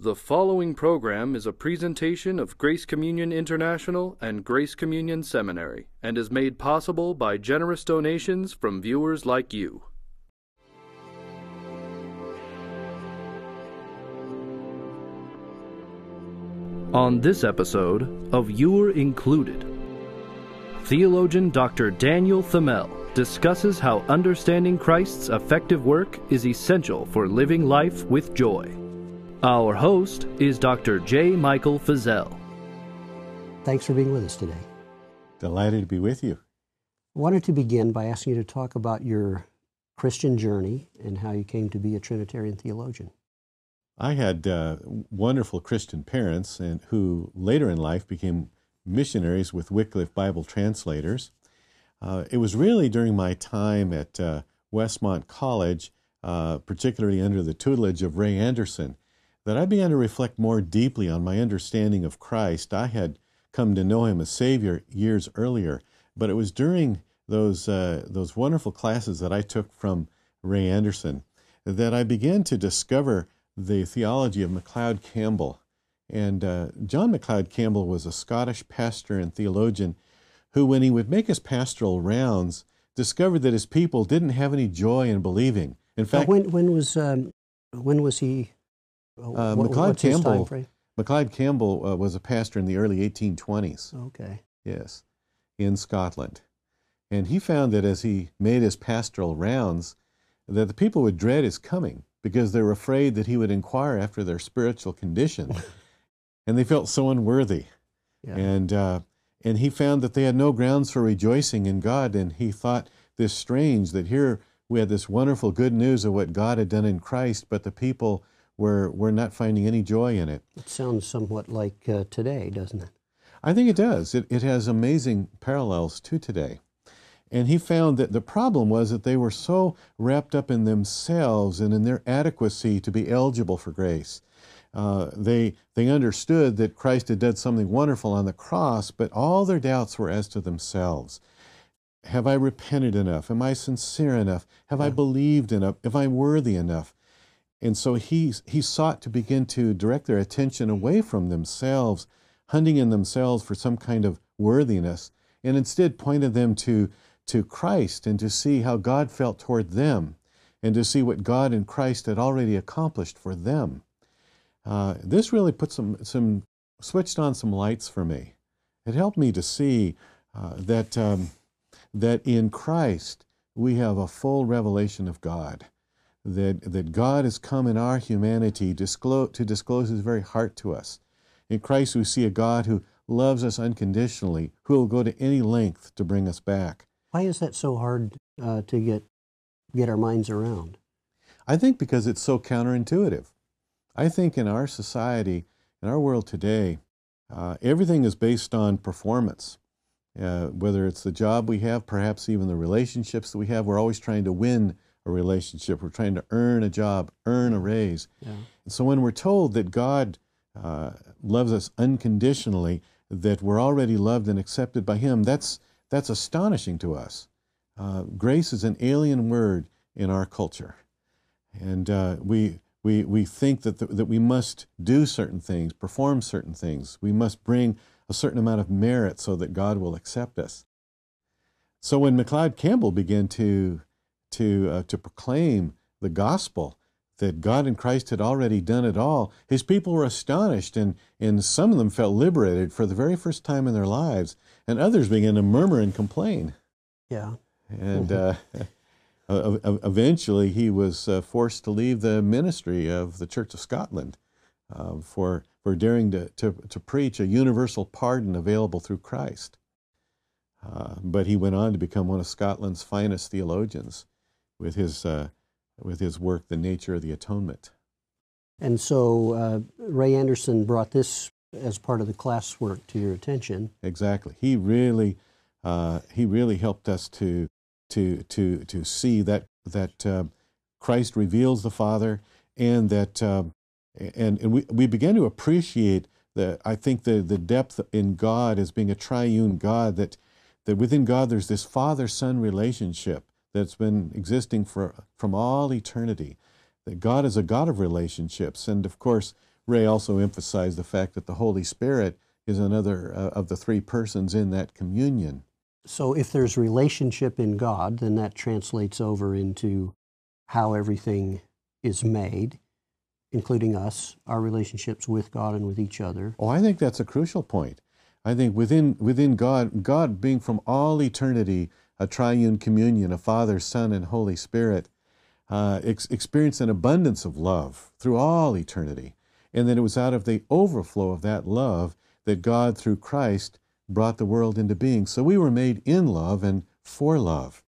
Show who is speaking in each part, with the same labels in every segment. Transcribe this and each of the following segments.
Speaker 1: The following program is a presentation of Grace Communion International and Grace Communion Seminary and is made possible by generous donations from viewers like you. On this episode of You're Included, theologian Dr. Daniel Thimell discusses how understanding Christ's effective work is essential for living life with joy. Our host is Dr. J. Michael Feazell.
Speaker 2: Thanks for being with us today.
Speaker 3: Delighted to be with you.
Speaker 2: I wanted to begin by asking you to talk about your Christian journey and how you came to be a Trinitarian theologian.
Speaker 3: I had uh, wonderful Christian parents and who later in life became missionaries with Wycliffe Bible translators. Uh, it was really during my time at uh, Westmont College, uh, particularly under the tutelage of Ray Anderson, that I began to reflect more deeply on my understanding of Christ. I had come to know him as Savior years earlier, but it was during those, uh, those wonderful classes that I took from Ray Anderson that I began to discover the theology of McLeod Campbell. And uh, John McLeod Campbell was a Scottish pastor and theologian who, when he would make his pastoral rounds, discovered that his people didn't have any joy in believing. In fact,
Speaker 2: now when when was um, when was he?
Speaker 3: Uh, what, McLeod Campbell. McLeod Campbell uh, was a pastor in the early 1820s.
Speaker 2: Okay.
Speaker 3: Yes, in Scotland, and he found that as he made his pastoral rounds, that the people would dread his coming because they were afraid that he would inquire after their spiritual condition, and they felt so unworthy. Yeah. And uh, and he found that they had no grounds for rejoicing in God, and he thought this strange that here we had this wonderful good news of what God had done in Christ, but the people were were not finding any joy in it.
Speaker 2: It sounds somewhat like uh, today, doesn't it?
Speaker 3: I think it does. It it has amazing parallels to today. And he found that the problem was that they were so wrapped up in themselves and in their adequacy to be eligible for grace. Uh, they, they understood that Christ had done something wonderful on the cross, but all their doubts were as to themselves. Have I repented enough? Am I sincere enough? Have yeah. I believed enough? Am I worthy enough? And so he, he sought to begin to direct their attention away from themselves, hunting in themselves for some kind of worthiness, and instead pointed them to to Christ and to see how God felt toward them and to see what God in Christ had already accomplished for them. Uh, this really put some, some, switched on some lights for me. It helped me to see uh, that, um, that in Christ we have a full revelation of God, that, that God has come in our humanity disclose, to disclose his very heart to us. In Christ we see a God who loves us unconditionally, who will go to any length to bring us back.
Speaker 2: Why is that so hard uh, to get get our minds around?
Speaker 3: I think because it's so counterintuitive. I think in our society, in our world today, uh, everything is based on performance. Uh, whether it's the job we have, perhaps even the relationships that we have, we're always trying to win a relationship. We're trying to earn a job, earn a raise. Yeah. So when we're told that God uh, loves us unconditionally, that we're already loved and accepted by Him, that's that's astonishing to us. Uh, grace is an alien word in our culture. And uh, we, we, we think that, the, that we must do certain things, perform certain things. We must bring a certain amount of merit so that God will accept us. So when McLeod Campbell began to, to, uh, to proclaim the gospel, that God in Christ had already done it all, his people were astonished, and, and some of them felt liberated for the very first time in their lives, and others began to murmur and complain.
Speaker 2: Yeah.
Speaker 3: And mm-hmm. uh, eventually he was uh, forced to leave the ministry of the Church of Scotland uh, for, for daring to, to, to, preach a universal pardon available through Christ. Uh, but he went on to become one of Scotland's finest theologians with his uh, with his work, The Nature of the Atonement.
Speaker 2: And so uh, Ray Anderson brought this as part of the classwork to your attention.
Speaker 3: Exactly. He really, uh, he really helped us to, to, to, to see that, that uh, Christ reveals the Father and that, um, and, and we, we began to appreciate the, I think the, the depth in God as being a triune God, that, that within God there's this Father-Son relationship that's been existing for, from all eternity. That God is a God of relationships. And of course, Ray also emphasized the fact that the Holy Spirit is another uh, of the three persons in that communion.
Speaker 2: So if there's relationship in God, then that translates over into how everything is made, including us, our relationships with God and with each other.
Speaker 3: Oh, I think that's a crucial point. I think within within God, God being from all eternity a triune communion, a Father, Son, and Holy Spirit, uh, ex- experienced an abundance of love through all eternity. And then it was out of the overflow of that love that God, through Christ, brought the world into being. So we were made in love and for love.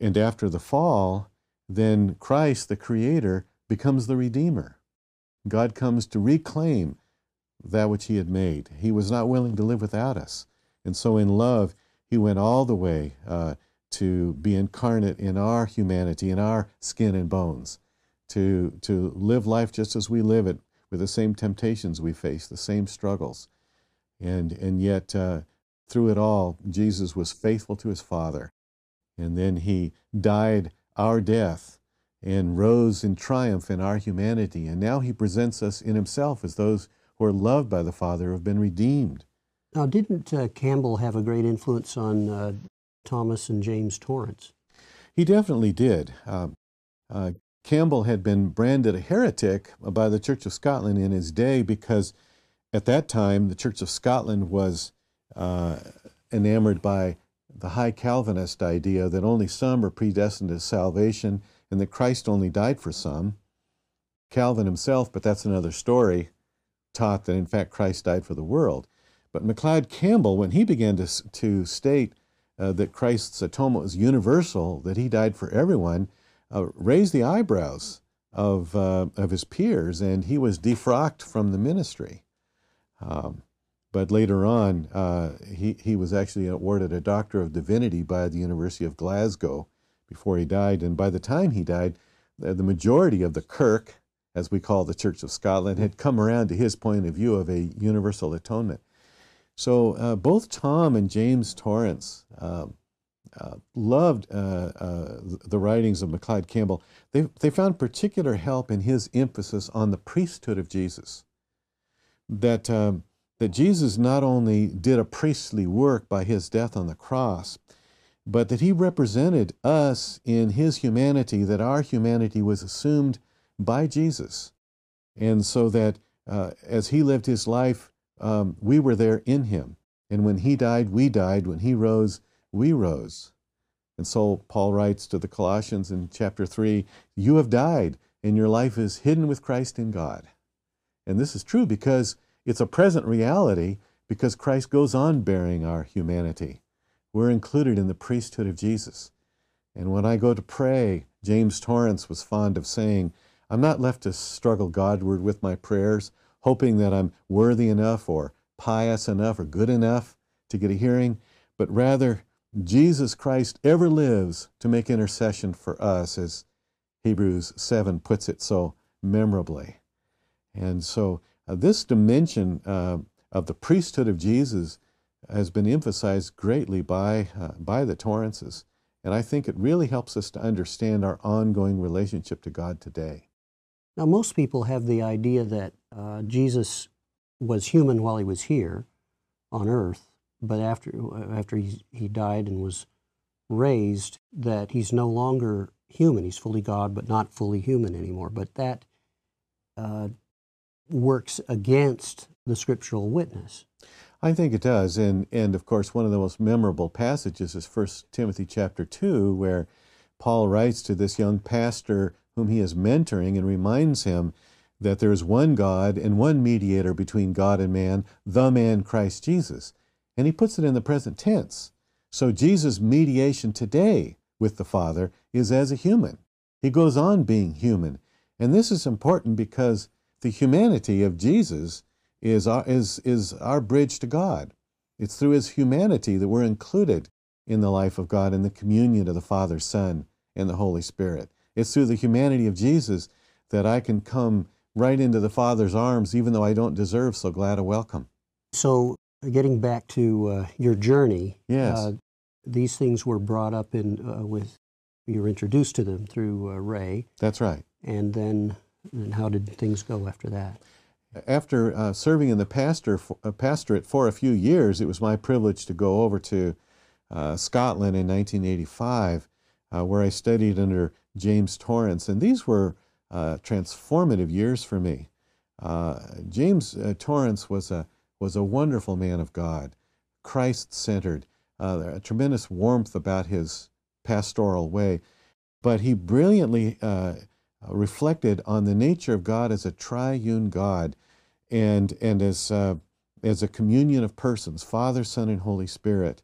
Speaker 3: And after the fall, then Christ, the Creator, becomes the Redeemer. God comes to reclaim that which He had made. He was not willing to live without us. And so, in love, He went all the way uh, to be incarnate in our humanity, in our skin and bones, to, to live life just as we live it, with the same temptations we face, the same struggles. And, and yet, uh, through it all, Jesus was faithful to his Father. And then he died our death and rose in triumph in our humanity. And now he presents us in himself as those who are loved by the Father, who have been redeemed.
Speaker 2: Now, didn't uh, Campbell have a great influence on uh, Thomas and James Torrance?
Speaker 3: He definitely did. Um, uh, Campbell had been branded a heretic by the Church of Scotland in his day because at that time the Church of Scotland was uh, enamored by the high Calvinist idea that only some are predestined to salvation and that Christ only died for some. Calvin himself, but that's another story, taught that in fact Christ died for the world. But McLeod Campbell, when he began to, to state uh, that Christ's atonement was universal, that he died for everyone, uh, raised the eyebrows of, uh, of his peers, and he was defrocked from the ministry. Um, but later on, uh, he, he was actually awarded a Doctor of Divinity by the University of Glasgow before he died. And by the time he died, the majority of the Kirk, as we call the Church of Scotland, had come around to his point of view of a universal atonement. So uh, both Tom and James Torrance uh, uh, loved uh, uh, the writings of McLeod Campbell. They, they found particular help in his emphasis on the priesthood of Jesus. That, um, that Jesus not only did a priestly work by his death on the cross, but that he represented us in his humanity, that our humanity was assumed by Jesus. And so that uh, as he lived his life, um, we were there in him. And when he died, we died. When he rose, we rose. And so Paul writes to the Colossians in chapter 3 You have died, and your life is hidden with Christ in God. And this is true because it's a present reality because Christ goes on bearing our humanity. We're included in the priesthood of Jesus. And when I go to pray, James Torrance was fond of saying, I'm not left to struggle Godward with my prayers, hoping that I'm worthy enough or pious enough or good enough to get a hearing, but rather Jesus Christ ever lives to make intercession for us, as Hebrews 7 puts it so memorably. And so, uh, this dimension uh, of the priesthood of Jesus has been emphasized greatly by, uh, by the Torrances. And I think it really helps us to understand our ongoing relationship to God today.
Speaker 2: Now, most people have the idea that uh, Jesus was human while he was here on earth, but after, after he, he died and was raised, that he's no longer human. He's fully God, but not fully human anymore. But that uh, works against the scriptural witness.
Speaker 3: I think it does, and and of course one of the most memorable passages is 1 Timothy chapter two, where Paul writes to this young pastor whom he is mentoring and reminds him that there is one God and one mediator between God and man, the man Christ Jesus, and he puts it in the present tense. So Jesus' mediation today with the Father is as a human. He goes on being human, and this is important because the humanity of Jesus is our, is, is our bridge to God. It's through his humanity that we're included in the life of God in the communion of the Father, Son, and the Holy Spirit. It's through the humanity of Jesus that I can come right into the Father's arms, even though I don't deserve so glad a welcome.
Speaker 2: So, getting back to uh, your journey,
Speaker 3: yes. Uh,
Speaker 2: these things were brought up in uh, with you were introduced to them through uh, Ray.
Speaker 3: That's right.
Speaker 2: And then, and how did things go after that?
Speaker 3: after uh, serving in the pastor uh, pastorate for a few years, it was my privilege to go over to uh, Scotland in 1985, uh, where I studied under James Torrance, and these were uh, transformative years for me. Uh, James Torrance was a was a wonderful man of God, Christ centered, a tremendous warmth about his pastoral way, but he brilliantly reflected on the nature of God as a triune God and, and as, uh, as a communion of persons, Father, Son, and Holy Spirit.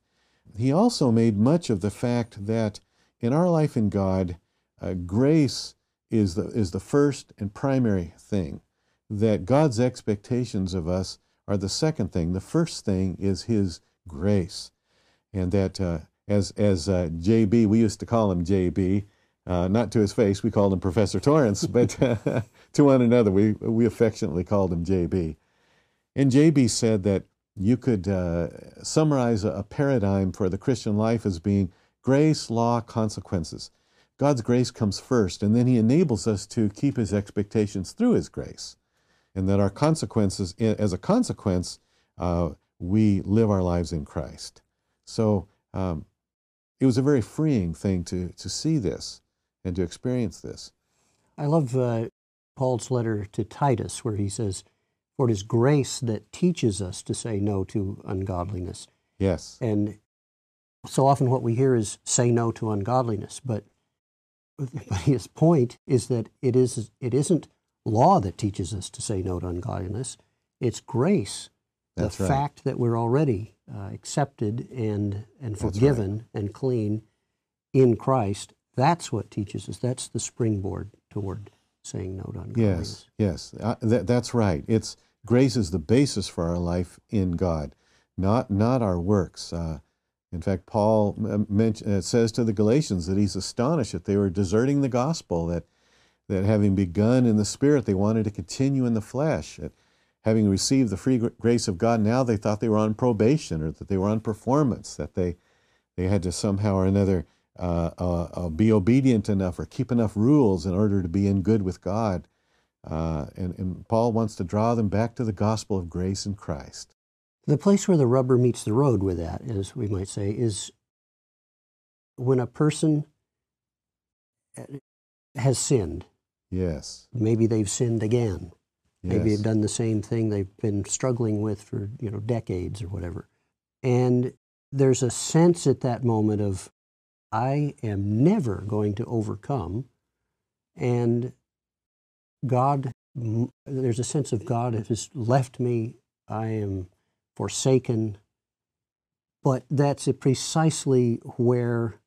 Speaker 3: He also made much of the fact that in our life in God, uh, grace is the, is the first and primary thing, that God's expectations of us are the second thing. The first thing is His grace. And that, uh, as, as uh, JB, we used to call him JB, uh, not to his face, we called him Professor Torrance, but uh, to one another, we, we affectionately called him JB. And JB said that you could uh, summarize a, a paradigm for the Christian life as being grace, law, consequences. God's grace comes first, and then He enables us to keep His expectations through His grace. And that our consequences, as a consequence, uh, we live our lives in Christ. So um, it was a very freeing thing to, to see this and to experience this.
Speaker 2: I love uh, Paul's letter to Titus, where he says, For it is grace that teaches us to say no to ungodliness.
Speaker 3: Yes.
Speaker 2: And so often what we hear is say no to ungodliness, but, but his point is that it, is, it isn't law that teaches us to say no to ungodliness, it's grace.
Speaker 3: That's
Speaker 2: the
Speaker 3: right.
Speaker 2: fact that we're already uh, accepted and, and forgiven right. and clean in Christ that's what teaches us. That's the springboard toward saying no to
Speaker 3: ungodliness. Yes, yes, uh, that, that's right. It's grace is the basis for our life in God, not not our works. Uh, in fact, Paul uh, says to the Galatians that he's astonished that they were deserting the gospel, that that having begun in the spirit, they wanted to continue in the flesh. That having received the free grace of God, now they thought they were on probation or that they were on performance, that they they had to somehow or another uh, uh, uh, be obedient enough or keep enough rules in order to be in good with God. Uh, and, and Paul wants to draw them back to the gospel of grace in Christ.
Speaker 2: The place where the rubber meets the road with that, as we might say, is when a person uh, has sinned.
Speaker 3: Yes.
Speaker 2: Maybe they've sinned again.
Speaker 3: Yes.
Speaker 2: Maybe they've done the same thing they've been struggling with for you know decades or whatever. And there's a sense at that moment of I am never going to overcome. And God, there's a sense of God has left me. I am forsaken. But that's precisely where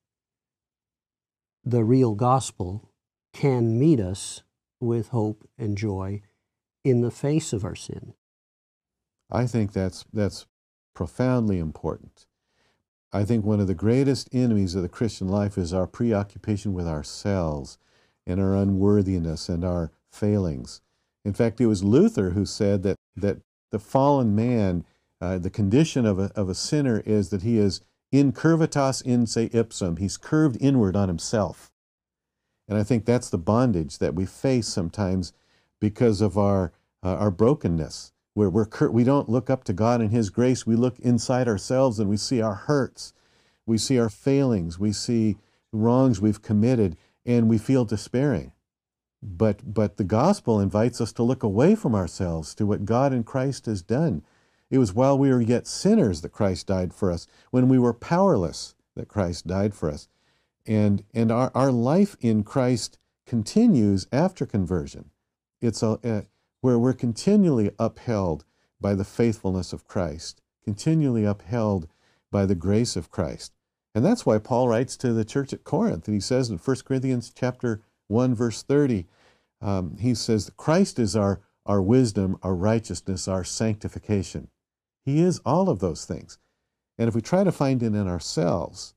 Speaker 2: the real gospel can meet us with hope and joy in the face of our sin.
Speaker 3: I think that's, that's profoundly important. I think one of the greatest enemies of the Christian life is our preoccupation with ourselves and our unworthiness and our failings. In fact, it was Luther who said that, that the fallen man, uh, the condition of a, of a sinner is that he is incurvatus in se ipsum. He's curved inward on himself. And I think that's the bondage that we face sometimes because of our, uh, our brokenness where we're, we don't look up to God and His grace. We look inside ourselves and we see our hurts, we see our failings, we see wrongs we've committed, and we feel despairing. But, but the gospel invites us to look away from ourselves to what God in Christ has done. It was while we were yet sinners that Christ died for us, when we were powerless that Christ died for us. And, and our, our life in Christ continues after conversion. It's a, a where we're continually upheld by the faithfulness of Christ, continually upheld by the grace of Christ. And that's why Paul writes to the church at Corinth, and he says in 1 Corinthians chapter 1, verse 30, um, he says, Christ is our, our wisdom, our righteousness, our sanctification. He is all of those things. And if we try to find it in ourselves,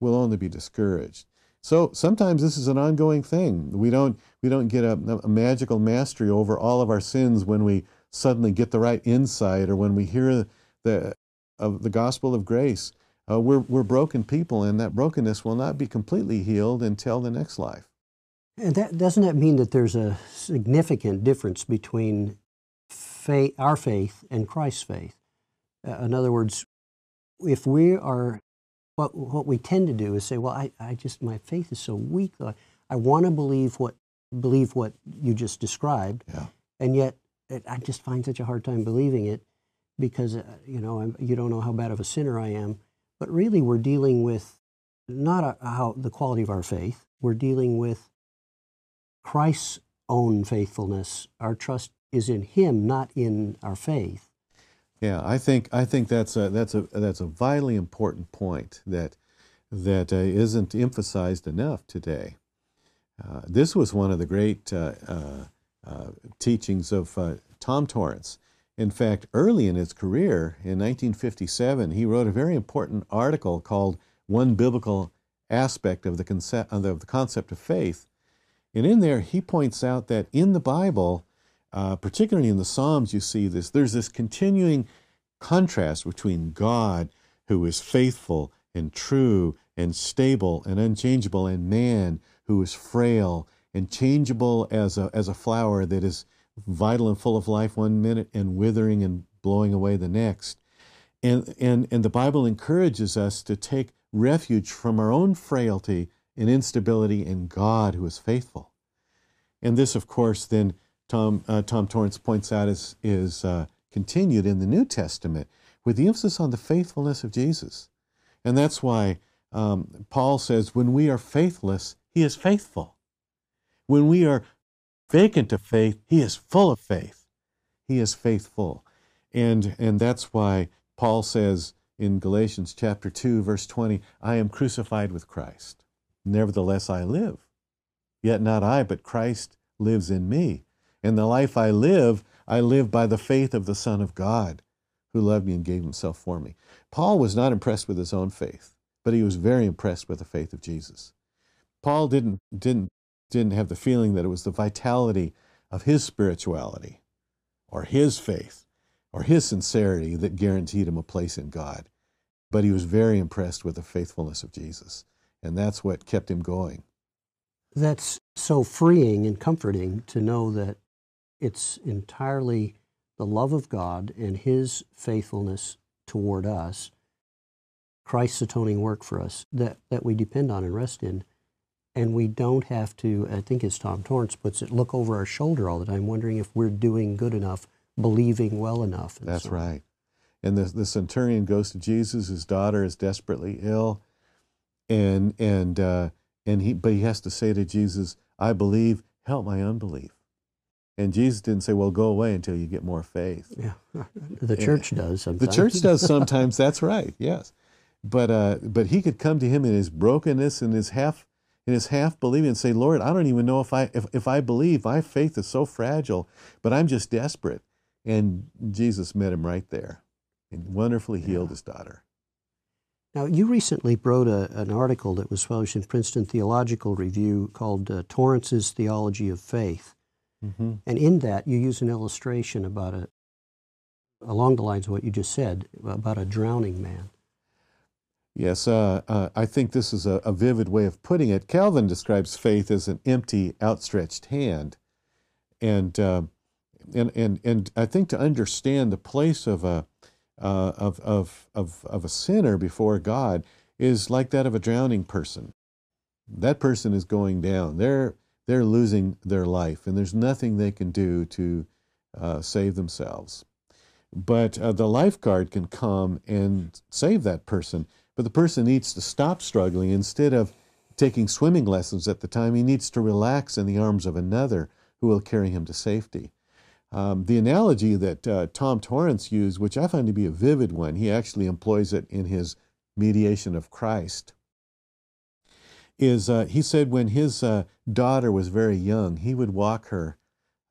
Speaker 3: we'll only be discouraged. So sometimes this is an ongoing thing. We don't we don't get a, a, magical mastery over all of our sins when we suddenly get the right insight or when we hear the of the gospel of grace. Uh, we're we're broken people, and that brokenness will not be completely healed until the next life.
Speaker 2: And that doesn't that mean that there's a significant difference between faith, our faith and Christ's faith. Uh, in other words, if we are, what, what we tend to do is say, well, I, I just, my faith is so weak. I, I want to believe what, believe what you just described.
Speaker 3: Yeah.
Speaker 2: And yet it, I just find such a hard time believing it because, uh, you know, I'm, you don't know how bad of a sinner I am. But really, we're dealing with not a, how the quality of our faith. We're dealing with Christ's own faithfulness. Our trust is in Him, not in our faith.
Speaker 3: Yeah, I think I think that's a that's a that's a vitally important point that that uh, not emphasized enough today. Uh, this was one of the great uh, uh, uh teachings of uh, Tom Torrance. In fact, early in his career, in 1957, he wrote a very important article called "One Biblical Aspect of the Concept of the Concept of Faith," and in there he points out that in the Bible uh, particularly in the Psalms, you see this. There's this continuing contrast between God, who is faithful and true and stable and unchangeable, and man, who is frail and changeable as a, as a flower that is vital and full of life one minute and withering and blowing away the next. And, and, and the Bible encourages us to take refuge from our own frailty and instability in God, who is faithful. And this, of course, then Tom, uh, Tom Torrance points out is, is uh, continued in the New Testament with the emphasis on the faithfulness of Jesus. And that's why um, Paul says, when we are faithless, he is faithful. When we are vacant of faith, he is full of faith. He is faithful. And, and that's why Paul says in Galatians chapter 2, verse 20, I am crucified with Christ. Nevertheless, I live. Yet not I, but Christ lives in me. And the life I live, I live by the faith of the Son of God who loved me and gave himself for me. Paul was not impressed with his own faith, but he was very impressed with the faith of Jesus. Paul didn't, didn't, didn't have the feeling that it was the vitality of his spirituality or his faith or his sincerity that guaranteed him a place in God. But he was very impressed with the faithfulness of Jesus. And that's what kept him going.
Speaker 2: That's so freeing and comforting to know that it's entirely the love of God and His faithfulness toward us, Christ's atoning work for us, that, that we depend on and rest in. And we don't have to, I think as Tom Torrance puts it, look over our shoulder all the time, wondering if we're doing good enough, believing well enough.
Speaker 3: That's so right. And the, the centurion goes to Jesus. His daughter is desperately ill. And, and, uh, and he, but he has to say to Jesus, I believe, help my unbelief. And Jesus didn't say, well, go away until you get more faith.
Speaker 2: Yeah, the church does sometimes.
Speaker 3: The church does sometimes, that's right, yes. But, uh, but he could come to him in his brokenness and his half, in his half believing and say, Lord, I don't even know if I, if, if I believe. My faith is so fragile, but I'm just desperate. And Jesus met him right there and wonderfully healed yeah. his daughter.
Speaker 2: Now, you recently wrote a, an article that was published in Princeton Theological Review called uh, Torrance's Theology of Faith. Mm-hmm. And in that, you use an illustration about a, along the lines of what you just said, about a drowning man.
Speaker 3: Yes, uh, uh, I think this is a, a, vivid way of putting it. Calvin describes faith as an empty, outstretched hand. And, uh, and, and, and I think to understand the place of a, uh, of, of, of, of a sinner before God is like that of a drowning person. That person is going down. They're, they're losing their life, and there's nothing they can do to uh, save themselves. But uh, the lifeguard can come and save that person. But the person needs to stop struggling. Instead of taking swimming lessons at the time, he needs to relax in the arms of another who will carry him to safety. Um, the analogy that uh, Tom Torrance used, which I find to be a vivid one, he actually employs it in his mediation of Christ is uh, he said when his uh, daughter was very young, he would walk her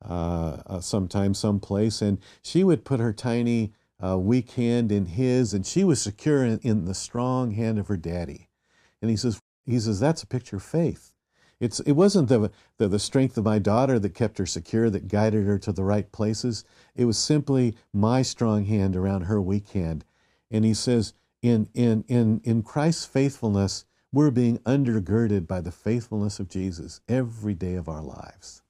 Speaker 3: uh, uh sometime, someplace, and she would put her tiny uh, weak hand in his, and she was secure in, in, the strong hand of her daddy. And he says, he says that's a picture of faith. It's, it wasn't the, the, the strength of my daughter that kept her secure, that guided her to the right places. It was simply my strong hand around her weak hand. And he says, in, in, in, in Christ's faithfulness, we're being undergirded by the faithfulness of Jesus every day of our lives.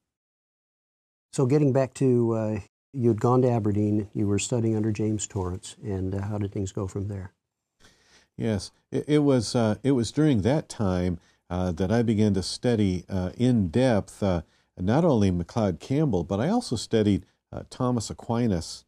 Speaker 2: So, getting back to uh, you'd gone to Aberdeen, you were studying under James Torrance, and uh, how did things go from there?
Speaker 3: Yes, it, it was. Uh, it was during that time uh, that I began to study uh, in depth uh, not only McLeod Campbell, but I also studied uh, Thomas Aquinas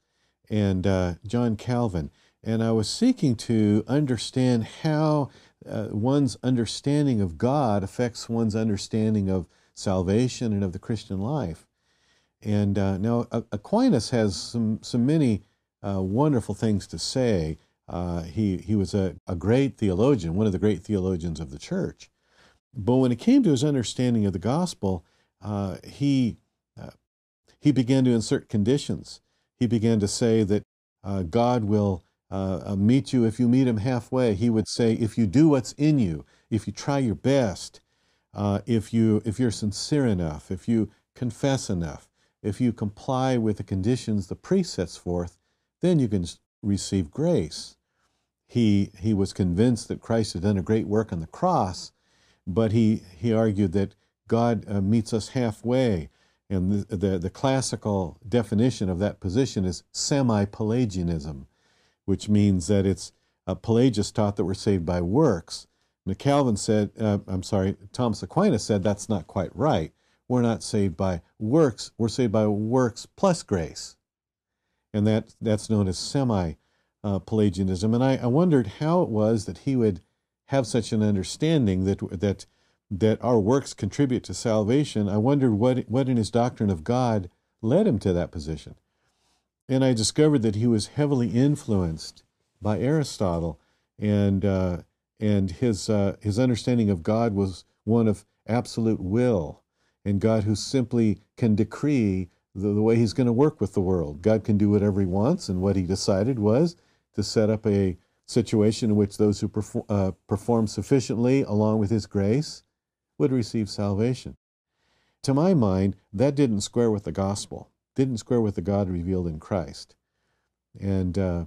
Speaker 3: and John Calvin, and I was seeking to understand how one's understanding of God affects one's understanding of salvation and of the Christian life. And uh, now Aquinas has some, some many uh, wonderful things to say. Uh, he, he was a, a great theologian, one of the great theologians of the church. But when it came to his understanding of the gospel, uh, he, uh, he began to insert conditions. He began to say that uh, God will Uh, uh, meet you if you meet him halfway. He would say, if you do what's in you, if you try your best, uh, if, you, if you're sincere enough, if you confess enough, if you comply with the conditions the priest sets forth, then you can receive grace. He, he was convinced that Christ had done a great work on the cross, but he, he argued that God uh, meets us halfway. And the, the, the, classical definition of that position is semi Pelagianism, which means that it's uh, Pelagius taught that we're saved by works. Now, Calvin said, uh, I'm sorry, Thomas Aquinas said that's not quite right we're not saved by works, we're saved by works plus grace. And that, that's known as semi uh, Pelagianism. And I, I wondered how it was that he would have such an understanding that, that, that our works contribute to salvation. I wondered what, what in his doctrine of God led him to that position. And I discovered that he was heavily influenced by Aristotle, and, uh, and his, uh, his understanding of God was one of absolute will and God who simply can decree the, the way He's going to work with the world. God can do whatever He wants, and what He decided was to set up a situation in which those who perform, uh, perform sufficiently along with His grace would receive salvation. To my mind, that didn't square with the gospel, didn't square with the God revealed in Christ. And, uh,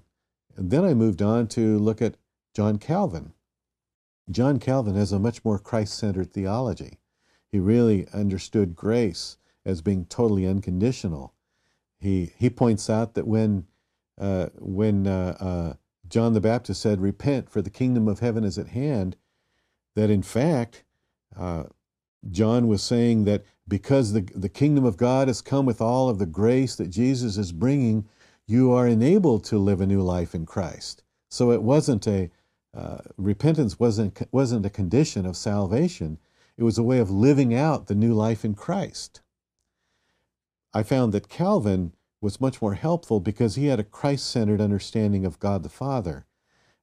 Speaker 3: and then I moved on to look at John Calvin. John Calvin has a much more Christ centered theology. He really understood grace as being totally unconditional. He, he points out that when, uh, when uh, uh, John the Baptist said, Repent, for the kingdom of heaven is at hand, that in fact, uh, John was saying that because the, the kingdom of God has come with all of the grace that Jesus is bringing, you are enabled to live a new life in Christ. So it wasn't a, uh, repentance wasn't, wasn't a condition of salvation. It was a way of living out the new life in Christ. I found that Calvin was much more helpful because he had a Christ centered understanding of God the Father.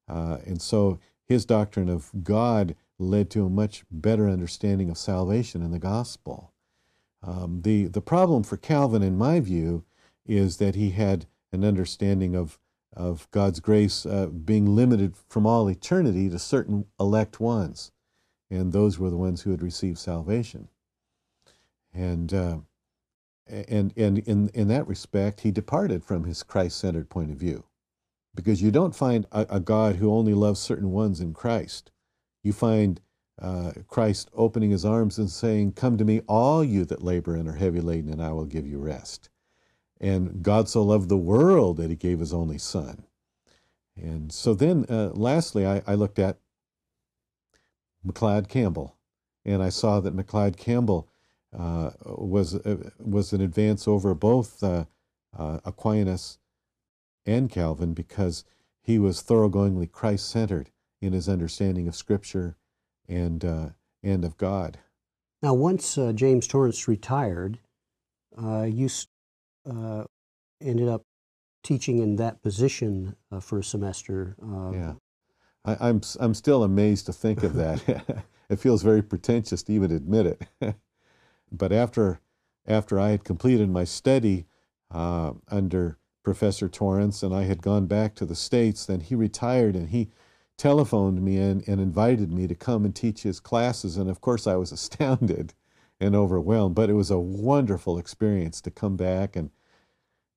Speaker 3: Uh, and so his doctrine of God led to a much better understanding of salvation in the gospel. Um, the, the problem for Calvin, in my view, is that he had an understanding of, of God's grace uh, being limited from all eternity to certain elect ones and those were the ones who had received salvation. And uh, and and in in that respect, he departed from his Christ-centered point of view, because you don't find a, a God who only loves certain ones in Christ. You find uh, Christ opening his arms and saying, "Come to me, all you that labor and are heavy laden, and I will give you rest." And God so loved the world that He gave His only Son. And so then, uh, lastly, I, I looked at McLeod Campbell, and I saw that McLeod Campbell uh, was uh, was an advance over both uh, uh Aquinas and Calvin because he was thoroughgoingly Christ centered in his understanding of Scripture and uh, and of God.
Speaker 2: Now, once uh, James Torrance retired, you ended up teaching in that position for a semester.
Speaker 3: yeah. I, am I'm, I'm still amazed to think of that. it feels very pretentious to even admit it. but after after I had completed my study uh, under Professor Torrance and I had gone back to the States, then he retired and he telephoned me and, and invited me to come and teach his classes. And of course, I was astounded and overwhelmed. But it was a wonderful experience to come back and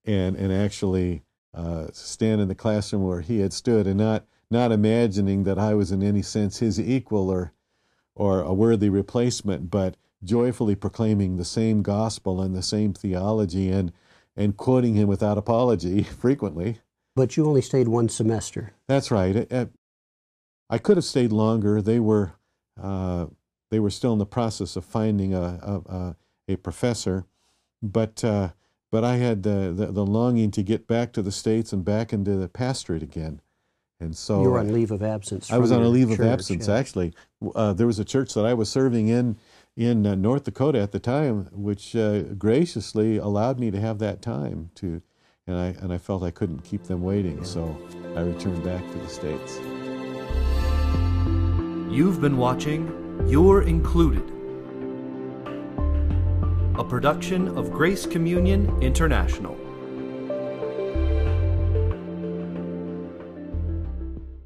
Speaker 3: and and actually uh, stand in the classroom where he had stood and not not imagining that I was in any sense his equal or, or a worthy replacement, but joyfully proclaiming the same gospel and the same theology and, and quoting him without apology frequently.
Speaker 2: But you only stayed one semester.
Speaker 3: That's right. I could have stayed longer. They were uh, they were still in the process of finding a a, a professor, but uh, but I had the, the, the longing to get back to the states and back into the pastorate again, and so
Speaker 2: you were on leave of absence.
Speaker 3: I was on a leave
Speaker 2: church,
Speaker 3: of absence.
Speaker 2: yeah.
Speaker 3: Actually, uh, there was a church that I was serving in in uh, North Dakota at the time, which uh, graciously allowed me to have that time to, and I and I felt I couldn't keep them waiting, so I returned back to the states.
Speaker 1: You've been watching You're Included, a production of Grace Communion International.